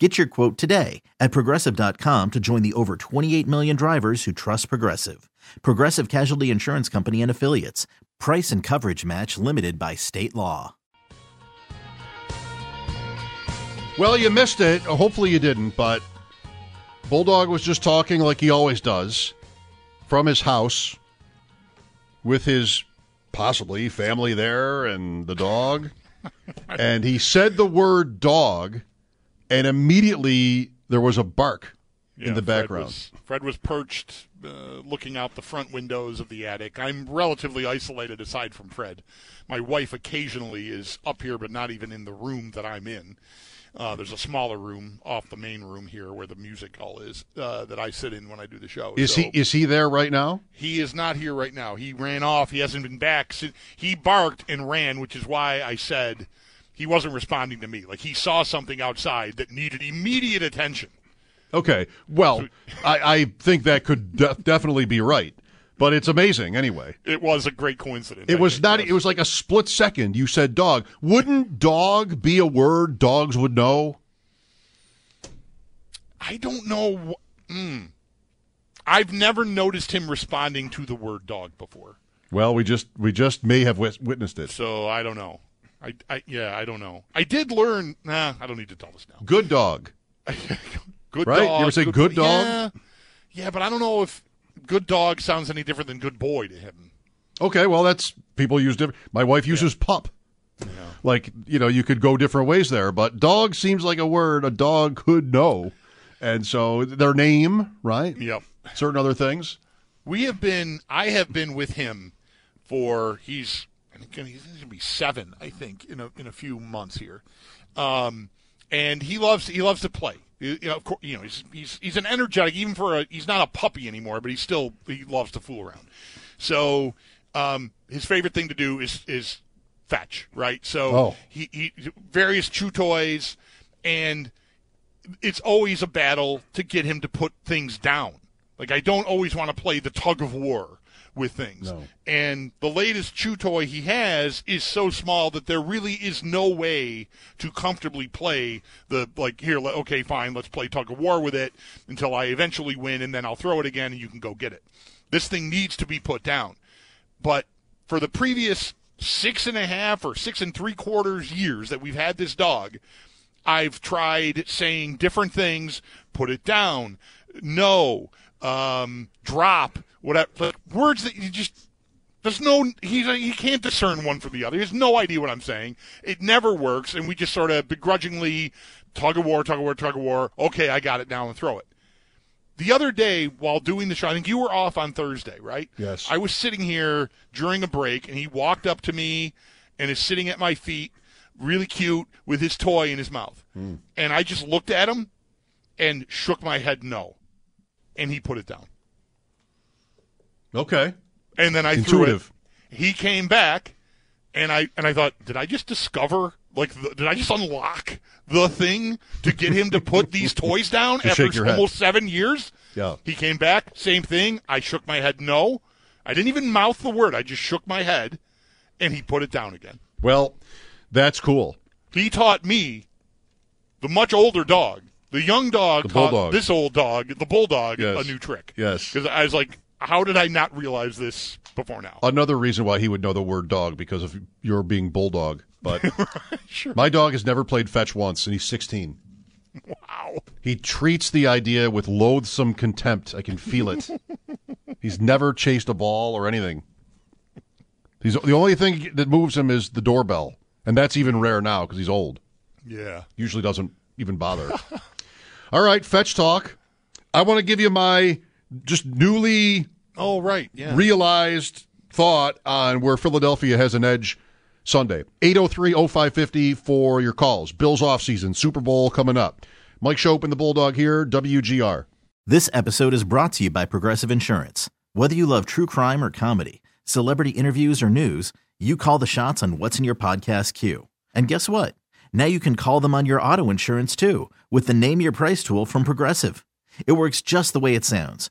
Get your quote today at progressive.com to join the over 28 million drivers who trust Progressive. Progressive Casualty Insurance Company and Affiliates. Price and coverage match limited by state law. Well, you missed it. Hopefully you didn't, but Bulldog was just talking like he always does from his house with his possibly family there and the dog. and he said the word dog, and immediately there was a bark in Yeah, the Fred background. was- Fred was perched, uh, looking out the front windows of the attic. I'm relatively isolated aside from Fred. My wife occasionally is up here, but not even in the room that I'm in. Uh, there's a smaller room off the main room here where the music hall is uh, that I sit in when I do the show. Is So he is he there right now? he is not here right now. He ran off. He hasn't been back. Since, he barked and ran, which is why I said he wasn't responding to me. Like he saw something outside that needed immediate attention. Okay. Well, I, I think that could de- definitely be right, but it's amazing anyway. It was a great coincidence. It I was not. It was like a split second. You said dog. Wouldn't dog be a word dogs would know? I don't know. Mm. I've never noticed him responding to the word dog before, Well, we just we just may have wit- witnessed it. so I don't know. I, I yeah, I don't know. I did learn. Nah, I don't need to tell this now. Good dog. Good Right? You ever say good dog? Yeah, yeah, but I don't know if good dog sounds any different than good boy to him. Okay. Well, that's people use different. My wife uses pup. Yeah. Like you know, you could go different ways there, but dog seems like a word a dog could know, and so their name, right? Yep. Certain other things. We have been. I have been with him for he's. I think he's going to be seven. I think in a in a few months here, um, and he loves he loves to play. You know, of course, you know he's he's he's an energetic even for a he's not a puppy anymore, but he still he loves to fool around. So um, his favorite thing to do is is fetch, right? So Oh. he, he various chew toys, and it's always a battle to get him to put things down. Like I don't always want to play the tug of war with things. No. And the latest chew toy he has is so small that there really is no way to comfortably play the like here okay fine let's play tug of war with it until I eventually win and then I'll throw it again and you can go get it. This thing needs to be put down. But for the previous six and a half or six and three quarters years that we've had this dog, I've tried saying different things. Put it down. No. Um, drop. Whatever. Like, words that you just. There's no. He's he can't discern one from the other. He has no idea what I'm saying. It never works, and we just sort of begrudgingly tug of war, tug of war, tug of war. Okay, I got it now, and throw it. The other day, while doing the show, I think you were off on Thursday, right? Yes. I was sitting here during a break, and he walked up to me and is sitting at my feet, really cute, with his toy in his mouth. Hmm. And I just looked at him and shook my head no. And he put it down. Okay. And then I Intuitive. threw it. He came back, and I and I thought, did I just discover? Like, the, did I just unlock the thing to get him to put these toys down after shake your head. almost seven years? Yeah. He came back, same thing. I shook my head no. I didn't even mouth the word. I just shook my head, and he put it down again. Well, that's cool. He taught me, the much older dog, the young dog The taught bulldog. this old dog, the bulldog, Yes. a new trick. Yes. Because I was like, how did I not realize this before now? Another reason why he would know the word dog because of your being bulldog. But sure. my dog has never played fetch once, and he's 16. Wow. He treats the idea with loathsome contempt. I can feel it. he's never chased a ball or anything. He's the only thing that moves him is the doorbell, and that's even rare now because he's old. Yeah. Usually doesn't even bother. All right, fetch talk. I want to give you my just newly Oh, right. Yeah. realized thought on where Philadelphia has an edge Sunday. 803-0550 for your calls. Bills off season, Super Bowl coming up. Mike Schopp and the Bulldog here, WGR. This episode is brought to you by Progressive Insurance. Whether you love true crime or comedy, celebrity interviews, or news, you call the shots on what's in your podcast queue. And guess what? Now you can call them on your auto insurance too with the Name Your Price tool from Progressive. It works just the way it sounds.